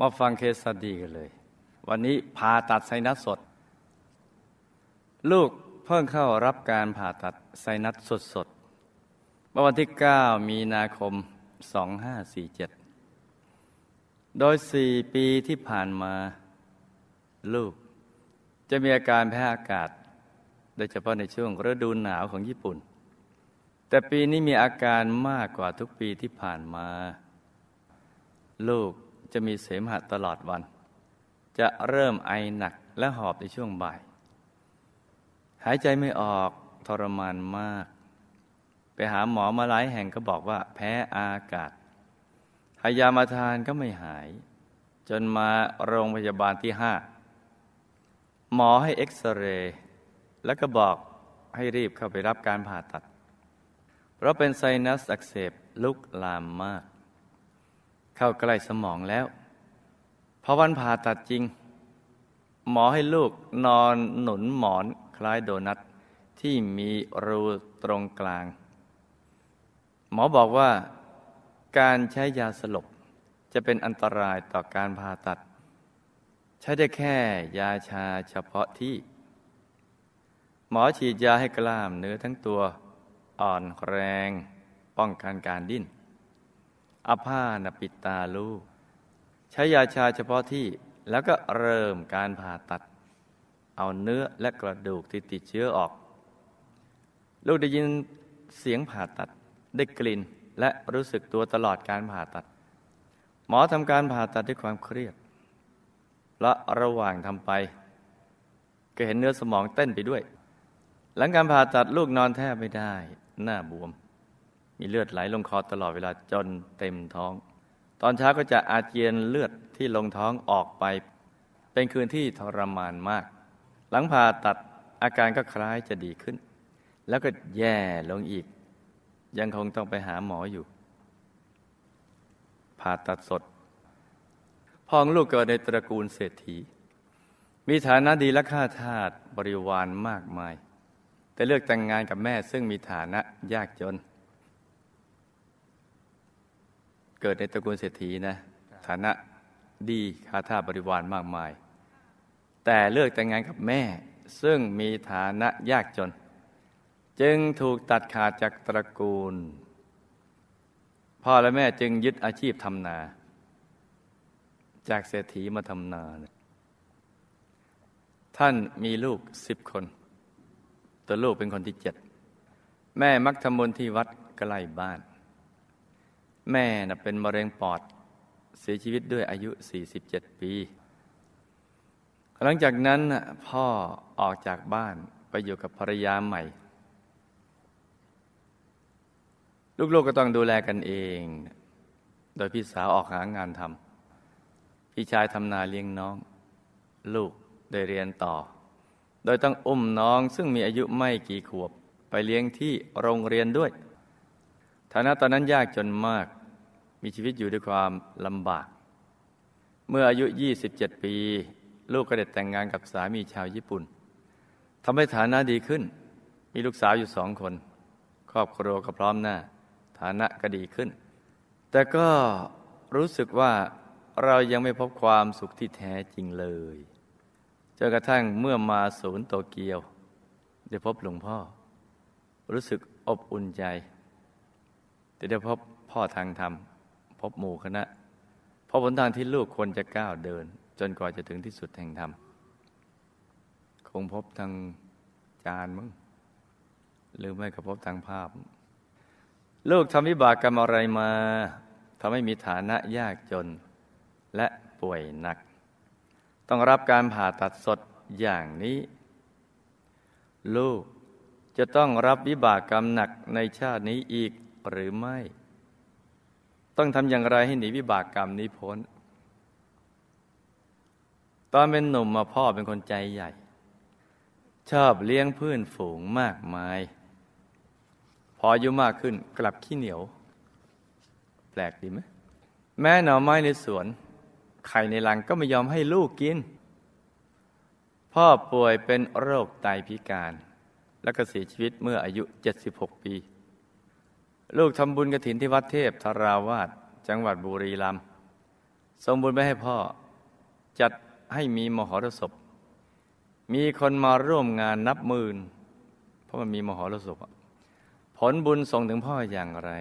มาฟังเคสดีกันเลย วันนี้ผ่าตัดไซนัสสด ลูกเพิ่งเข้ารับการผ่าตัดไซนัสสดสดเมื่อวันที่ 9 มีนาคม 2547 โดย 4 ปีที่ผ่านมา ลูก จะมีอาการแพ้อากาศ โดยเฉพาะในช่วงฤดูหนาวของญี่ปุ่น แต่ปีนี้มีอาการมากกว่าทุกปีที่ผ่านมา ลูก จะมีเสมหะตลอดวัน จะเริ่มไอหนักและหอบในช่วงบ่าย หายใจไม่ออกทรมานมาก ไปหาหมอมาหลายแห่งก็บอกว่าแพ้อากาศหายามาทานก็ไม่หาย จนมาโรงพยาบาลที่ห้าหมอให้เอ็กซเรย์แล้วก็บอกให้รีบเข้าไปรับการผ่าตัด เพราะเป็นไซนัสอักเสบลุกลามมาก เข้าใกล้สมองแล้วพอวันผ่าตัดจริง หมอให้ลูกนอนหนุนหมอนคล้ายโดนัทที่มีรูตรงกลาง หมอบอกว่าการใช้ยาสลบจะเป็นอันตรายต่อการผ่าตัด ใช้ได้แค่ยาชาเฉพาะที่ หมอฉีดยาให้กล้ามเนื้อทั้งตัว อ่อนแรง ป้องกันการดิ้น อาผ้านปิดตาลูก ใช้ยาชาเฉพาะที่แล้วก็เริ่มการผ่าตัด เอาเนื้อและกระดูกที่ติดเชื้อออก ลูกได้ยินเสียงผ่าตัดได้กลิ่นและรู้สึกตัวตลอดการผ่าตัด หมอทำการผ่าตัดด้วยความเครียดและระหว่างทำไป ก็เห็นเนื้อสมองเต้นไปด้วย หลังการผ่าตัดลูกนอนแทบไม่ได้ หน้าบวม มีเลือดไหลลงคอตลอดเวลาจนเต็มท้อง ตอนเช้าก็จะอาเจียนเลือดที่ลงท้องออกไป เป็นคืนที่ทรมานมาก หลังผ่าตัดอาการก็คล้ายจะดีขึ้น แล้วก็แย่ลงอีก ยังคงต้องไปหาหมออยู่ ผ่าตัดสด พองลูกเกิดในตระกูลเศรษฐี มีฐานะดีและค่าทาสบริวารมากมาย แต่เลือกแต่งงานกับแม่ซึ่งมีฐานะยากจน เกิดในตระกูลเศรษฐีนะ ฐานะดีคาทาบริวารมากมาย แต่เลือกแต่งงานกับแม่ ซึ่งมีฐานะยากจน จึงถูกตัดขาดจากตระกูล พ่อและแม่จึงยึดอาชีพทำนา จากเศรษฐีมาทำนา ท่านมีลูกสิบคน ตัวลูกเป็นคนที่เจ็ด แม่มักทำบุญที่วัดใกล้บ้าน แม่นะเป็นมะเร็งปอดเสียชีวิตด้วยอายุ 47 ปี หลังจากนั้นพ่อออกจากบ้านไปอยู่กับภรรยาใหม่ ลูกๆกก็ต้องดูแลกันเอง โดยพี่สาวออกหางานทำพี่ชายทำนาเลี้ยงน้อง ลูกได้เรียนต่อ โดยต้องอุ้มน้องซึ่งมีอายุไม่กี่ขวบไปเลี้ยงที่โรงเรียนด้วย ฐานะตอนนั้นยากจนมาก มีชีวิตอยู่ด้วยความลำบาก เมื่ออายุ 27 ปี ลูกก็ได้แต่งงานกับสามีชาวญี่ปุ่นทำให้ฐานะดีขึ้น มีลูกสาวอยู่สองคน ครอบครัวก็พร้อมหน้า ฐานะก็ดีขึ้น แต่ก็รู้สึกว่าเรายังไม่พบความสุขที่แท้จริงเลยจนกระทั่งเมื่อมาศูนย์โตเกียวได้พบหลวงพ่อ รู้สึกอบอุ่นใจแต่ได้พบพ่อทางธรรม บหมู่คณะ เพบผลทางที่ลูกควรจะก้าวเดิน จนกว่าจะถึงที่สุดแห่งธรรม คงพบทางจานมั้งหรือไม่ก็พบทางภาพ ลูกทำวิบากกรรมอะไรมาทำให้มีฐานะยากจนและป่วยหนัก ต้องรับการผ่าตัดสดอย่างนี้ ลูกจะต้องรับวิบากกรรมหนักในชาตินี้อีกหรือไม่ ต้องทำอย่างไรให้หนีวิบากกรรมนี้พ้น ตอนเป็นหนุ่มมาพ่อเป็นคนใจใหญ่ ชอบเลี้ยงเพื่อนฝูงมากมาย พออายุมากขึ้นกลับขี้เหนียว แปลกดีไหมแม่หน่อไม้ในสวนไข่ในรังก็ไม่ยอมให้ลูกกิน พ่อป่วยเป็นโรคไตพิการ แล้วก็เสียชีวิตเมื่ออายุ 76 ปี ลูกทำบุญกระถินที่วัดเทพธาราวาสจังหวัดบุรีรัมย์ส่งบุญไปให้พ่อ จัดให้มีมหรสพ มีคนมาร่วมงานนับหมื่น เพราะมันมีมหรสพผลบุญส่งถึงพ่ออย่างไร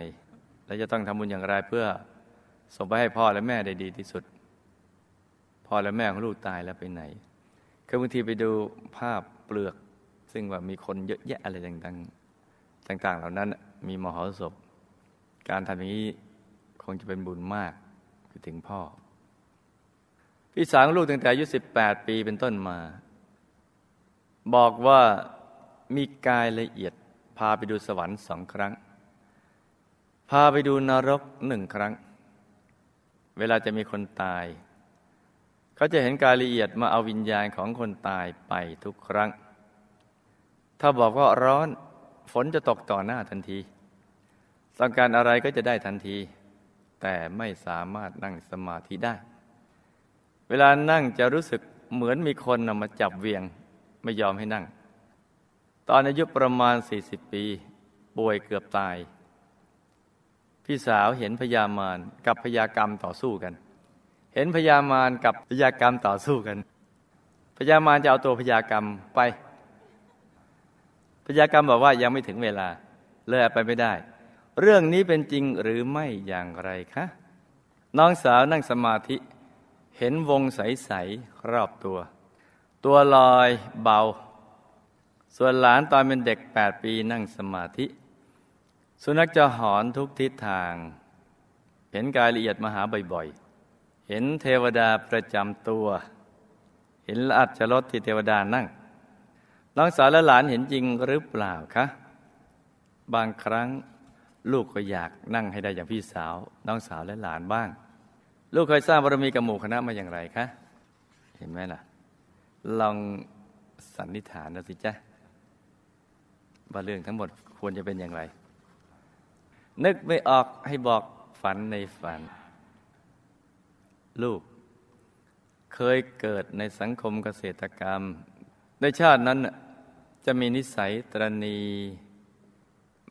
และจะต้องทำบุญอย่างไรเพื่อส่งไปให้พ่อและแม่ได้ดีที่สุด พ่อและแม่ของลูกตายแล้วไปไหน คือบางทีไปดูภาพเปลือก ซึ่งว่ามีคนเยอะแยะอะไรต่างๆ ต่าง ๆ เหล่านั้น มีมหรสพ การทำอย่างนี้คงจะเป็นบุญมากคือถึงพ่อ พี่สาวลูกตั้งแต่อายุสิบแปดปีเป็นต้นมา บอกว่ามีกายละเอียด พาไปดูสวรรค์สองครั้ง พาไปดูนรกหนึ่งครั้ง เวลาจะมีคนตาย เขาจะเห็นกายละเอียดมาเอาวิญญาณของคนตายไปทุกครั้ง ถ้าบอกว่าร้อน ฝนจะตกต่อหน้าทันที ต้องการอะไรก็จะได้ทันที แต่ไม่สามารถนั่งสมาธิได้ เวลานั่งจะรู้สึกเหมือนมีคนนำมาจับเวียงไม่ยอมให้นั่ง ตอนอายุประมาณ 40 ปี ป่วยเกือบตาย พี่สาวเห็นพยามารกับพยากรรมต่อสู้กัน เห็นพยามารกับพยากรรมต่อสู้กัน พยามารจะเอาตัวพยากรรมไป พยากรรมบอกว่ายังไม่ถึงเวลาเลยไปไม่ได้ เรื่องนี้เป็นจริงหรือไม่อย่างไรคะน้องสาวนั่งสมาธิ เห็นวงใสๆรอบตัว ตัวลอยเบา ส่วนหลานตอนเป็นเด็กแปดปีนั่งสมาธิ สุนัขจะหอนทุกทิศทาง เห็นกายละเอียดมหาบ่อยๆ เห็นเทวดาประจำตัว เห็นอัจรถที่เทวดานั่ง น้องสาวและหลานเห็นจริงหรือเปล่าคะ บางครั้งลูกก็อยากนั่งให้ได้อย่างพี่สาว น้องสาวและหลานบ้าง ลูกเคยสร้างบารมีกับหมู่คณะมาอย่างไรคะ เห็นไหมล่ะ ลองสันนิษฐานดูสิจ๊ะว่าเรื่องทั้งหมดควรจะเป็นอย่างไร นึกไม่ออกให้บอกฝันในฝัน ลูก เคยเกิดในสังคมเกษตรกรรม ในชาตินั้น จะมีนิสัยตรณี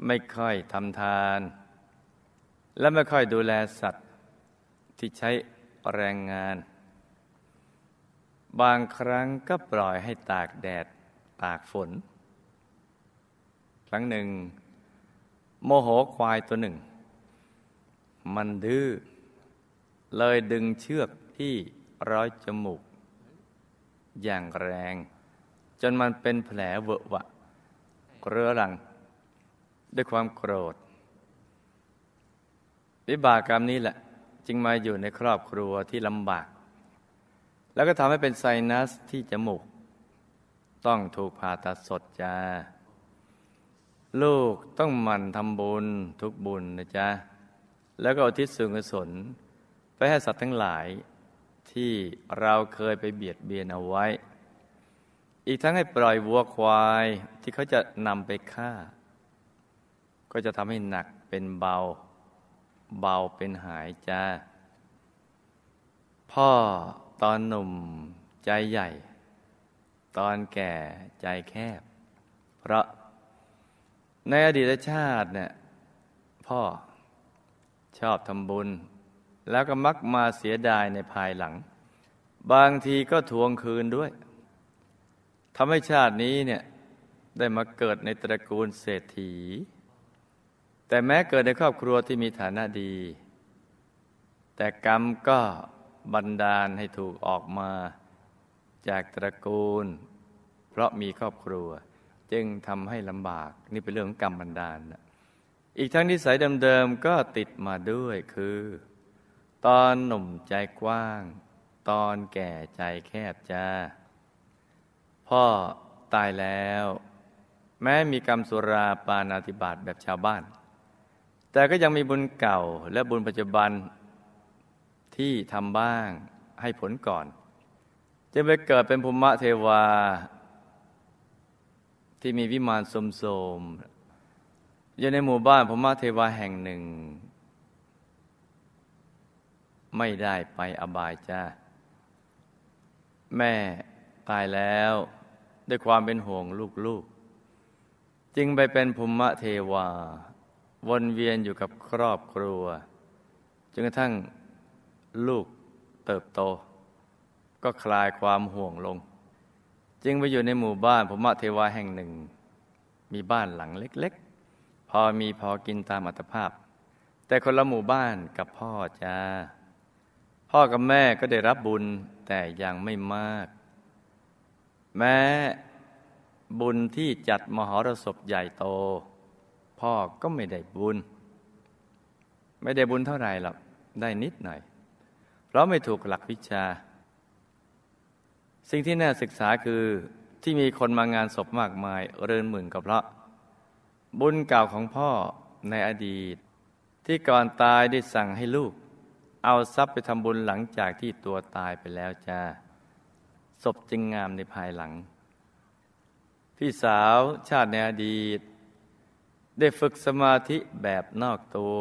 ไม่ค่อยทำทาน และไม่ค่อยดูแลสัตว์ที่ใช้แรงงาน บางครั้งก็ปล่อยให้ตากแดดตากฝน ครั้งหนึ่ง โมโหควายตัวหนึ่ง มันดื้อเลยดึงเชือกที่ร้อยจมูก อย่างแรง จนมันเป็นแผลเวอะวะ เรื้อรัง ด้วยความโกรธ วิบากกรรมนี้แหละ จึงมาอยู่ในครอบครัวที่ลำบาก แล้วก็ทำให้เป็นไซนัสที่จมูก ต้องถูกผ่าตัดสดจ้า ลูกต้องหมั่นทำบุญทุกบุญนะจ๊ะ แล้วก็อุทิศส่วนกุศลไปให้สัตว์ทั้งหลายที่เราเคยไปเบียดเบียนเอาไว้ อีกทั้งให้ปล่อยวัวควายที่เขาจะนำไปฆ่า ก็จะทำให้หนักเป็นเบา เบาเป็นหายจ้า พ่อตอนหนุ่มใจใหญ่ ตอนแก่ใจแคบ เพราะในอดีตชาติเนี่ยพ่อชอบทำบุญ แล้วก็มักมาเสียดายในภายหลัง บางทีก็ทวงคืนด้วย ทำให้ชาตินี้เนี่ยได้มาเกิดในตระกูลเศรษฐี แต่แม้เกิดในครอบครัวที่มีฐานะดี แต่กรรมก็บันดาลให้ถูกออกมาจากตระกูล เพราะมีครอบครัว จึงทำให้ลำบากนี่เป็นเรื่องของกรรมบันดาลอีกทั้งนิสัยเดิมๆก็ติดมาด้วยคือ ตอนหนุ่มใจกว้าง ตอนแก่ใจแคบจ้า พ่อตายแล้ว แม้มีกรรมสุราปานาติบาตแบบชาวบ้าน แต่ก็ยังมีบุญเก่าและบุญปัจจุบันที่ทำบ้างให้ผลก่อน จะไปเกิดเป็นภูมิเทวา ที่มีวิมานสมโสมอยู่ในหมู่บ้านภูมิเทวาแห่งหนึ่ง ไม่ได้ไปอบายจ้าแม่ ตายแล้ว ด้วยความเป็นห่วงลูกๆ จึงไปเป็นภูมิเทวา วนเวียนอยู่กับครอบครัวจนกระทั่งลูกเติบโต ก็คลายความห่วงลง จึงไปอยู่ในหมู่บ้านภูมิเทวาแห่งหนึ่ง มีบ้านหลังเล็กๆ พอมีพอกินตามอัตภาพ แต่คนละหมู่บ้านกับพ่อจ้าพ่อกับแม่ก็ได้รับบุญแต่ยังไม่มาก แม้บุญที่จัดมหรสพใหญ่โต พ่อก็ไม่ได้บุญ ไม่ได้บุญเท่าไหร่หรอกได้นิดหน่อย เพราะไม่ถูกหลักวิชา สิ่งที่น่าศึกษาคือที่มีคนมางานศพมากมาย เรินหมื่นก็เพราะ บุญเก่าของพ่อในอดีต ที่ก่อนตายได้สั่งให้ลูก เอาทรัพย์ไปทำบุญหลังจากที่ตัวตายไปแล้วจ้า ศพจึงงามในภายหลัง พี่สาวชาติในอดีต ได้ฝึกสมาธิแบบนอกตัว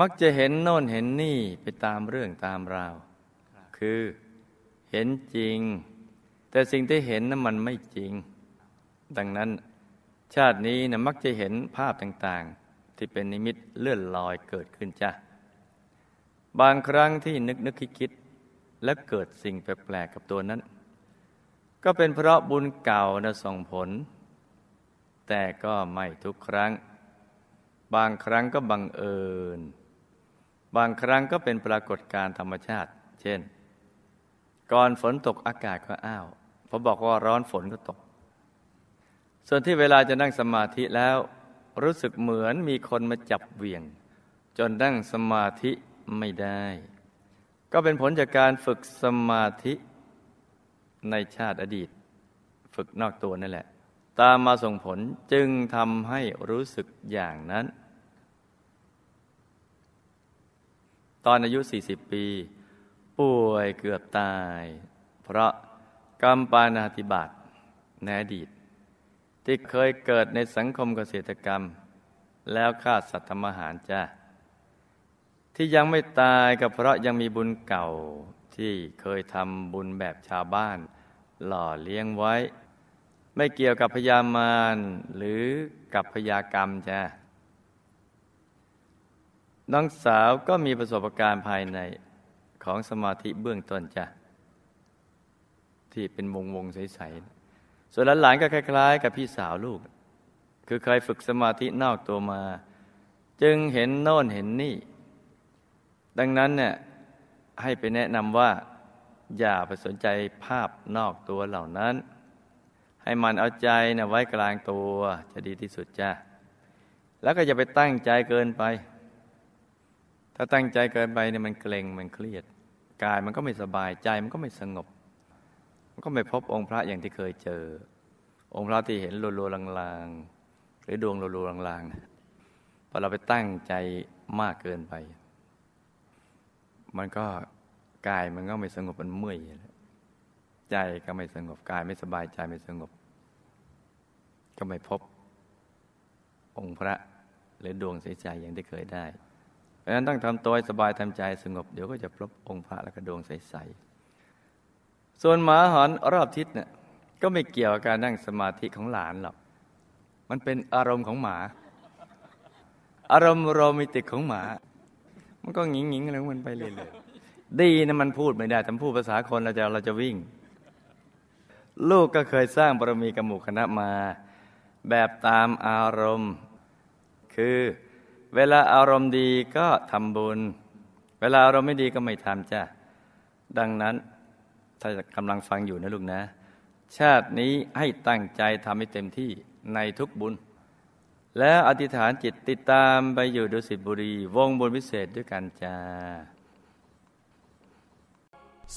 มักจะเห็นโน่นเห็นนี่ไปตามเรื่องตามราว คือเห็นจริง แต่สิ่งที่เห็นนั้นมันไม่จริง ดังนั้นชาตินี้นะมักจะเห็นภาพต่างๆ ที่เป็นนิมิตเลื่อนลอยเกิดขึ้นจ้ะบางครั้งที่นึกนึกคิดคิด และเกิดสิ่งแปลกๆกับตัวนั้น ก็เป็นเพราะบุญเก่านะส่งผล แต่ก็ไม่ทุกครั้ง บางครั้งก็บังเอิญ บางครั้งก็เป็นปรากฏการธรรมชาติ เช่น ก่อนฝนตกอากาศก็อ้าวพอบอกว่าร้อนฝนก็ตก ส่วนที่เวลาจะนั่งสมาธิแล้วรู้สึกเหมือนมีคนมาจับเวียง จนนั่งสมาธิไม่ได้ ก็เป็นผลจากการฝึกสมาธิในชาติอดีต ฝึกนอกตัวนั่นแหละ ตามมาส่งผลจึงทำให้รู้สึกอย่างนั้น ตอนอายุ 40 ปี ป่วยเกือบตาย เพราะกรรมปานาธิบาตในอดีต ที่เคยเกิดในสังคมเกษตรกรรม แล้วฆ่าสัตว์ทำอาหารจ้า ที่ยังไม่ตายก็เพราะยังมีบุญเก่าที่เคยทำบุญแบบชาวบ้าน หล่อเลี้ยงไว้ ไม่เกี่ยวกับพยามารหรือกับพยากรรมจ้ะน้องสาวก็มีประสบการณ์ภายในของสมาธิเบื้องต้นจ้ะที่เป็นวงวงใสๆส่วนหลานๆก็คล้าย ๆ กับพี่สาวลูก คือเคยฝึกสมาธินอกตัวมา จึงเห็นโน่นเห็นนี่ ดังนั้นเนี่ยให้ไปแนะนำว่า อย่าไปสนใจภาพนอกตัวเหล่านั้น ให้มันเอาใจนะไว้กลางตัวจะดีที่สุดจ้าแล้วก็อย่าไปตั้งใจเกินไป ถ้าตั้งใจเกินไปเนี่ยมันเกร็งมันเครียด กายมันก็ไม่สบายใจมันก็ไม่สงบ มันก็ไม่พบองค์พระอย่างที่เคยเจอ องค์พระที่เห็นรัวๆลางๆหรือดวงรัวๆลางๆพอเราไปตั้งใจมากเกินไป มันก็กายมันก็ไม่สงบมันเมื่อยใจก็ไม่สงบกายไม่สบายใจไม่สงบ ก็ไม่พบ องค์พระหรือดวงใสๆอย่างที่เคยได้เพราะฉะนั้นต้องทำตัวสบายทำใจสงบเดี๋ยวก็จะพบองค์พระแล้วก็ดวงใสๆส่วนหมาหอนรอบทิศเนี่ยก็ไม่เกี่ยวกับการนั่งสมาธิของหลานหรอกมันเป็นอารมณ์ของหมา อารมณ์โรมนติกของหมา มันก็หงิงหงิงอะไรมันไปเรื่อยๆดีนะมันพูดไม่ได้แต่พูดภาษาคนเราจะเราจะวิ่ง ลูกก็เคยสร้างบารมีกับหมู่คณะมา แบบตามอารมณ์ คือเวลาอารมณ์ดีก็ทำบุญ เวลาอารมณ์ไม่ดีก็ไม่ทำจ้ะดังนั้นถ้ากำลังฟังอยู่นะลูกนะ ชาตินี้ให้ตั้งใจทำให้เต็มที่ในทุกบุญ แล้วอธิษฐานจิตติดตามไปอยู่ดุสิตบุรี วงบนพิเศษด้วยกันจ้า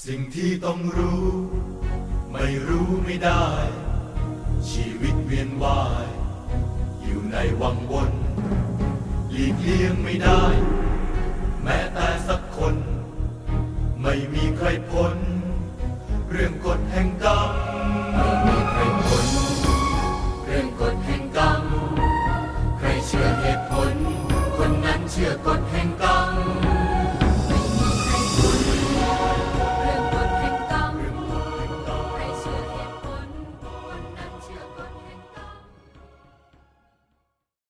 สิ่งที่ต้องรู้ ไม่รู้ไม่ได้ ชีวิตเวียนวาย อยู่ในวังวนหลีกเลี่ยงไม่ได้ แม้แต่สักคน ไม่มีใครพ้น เรื่องกฎแห่งกรรม Yeah.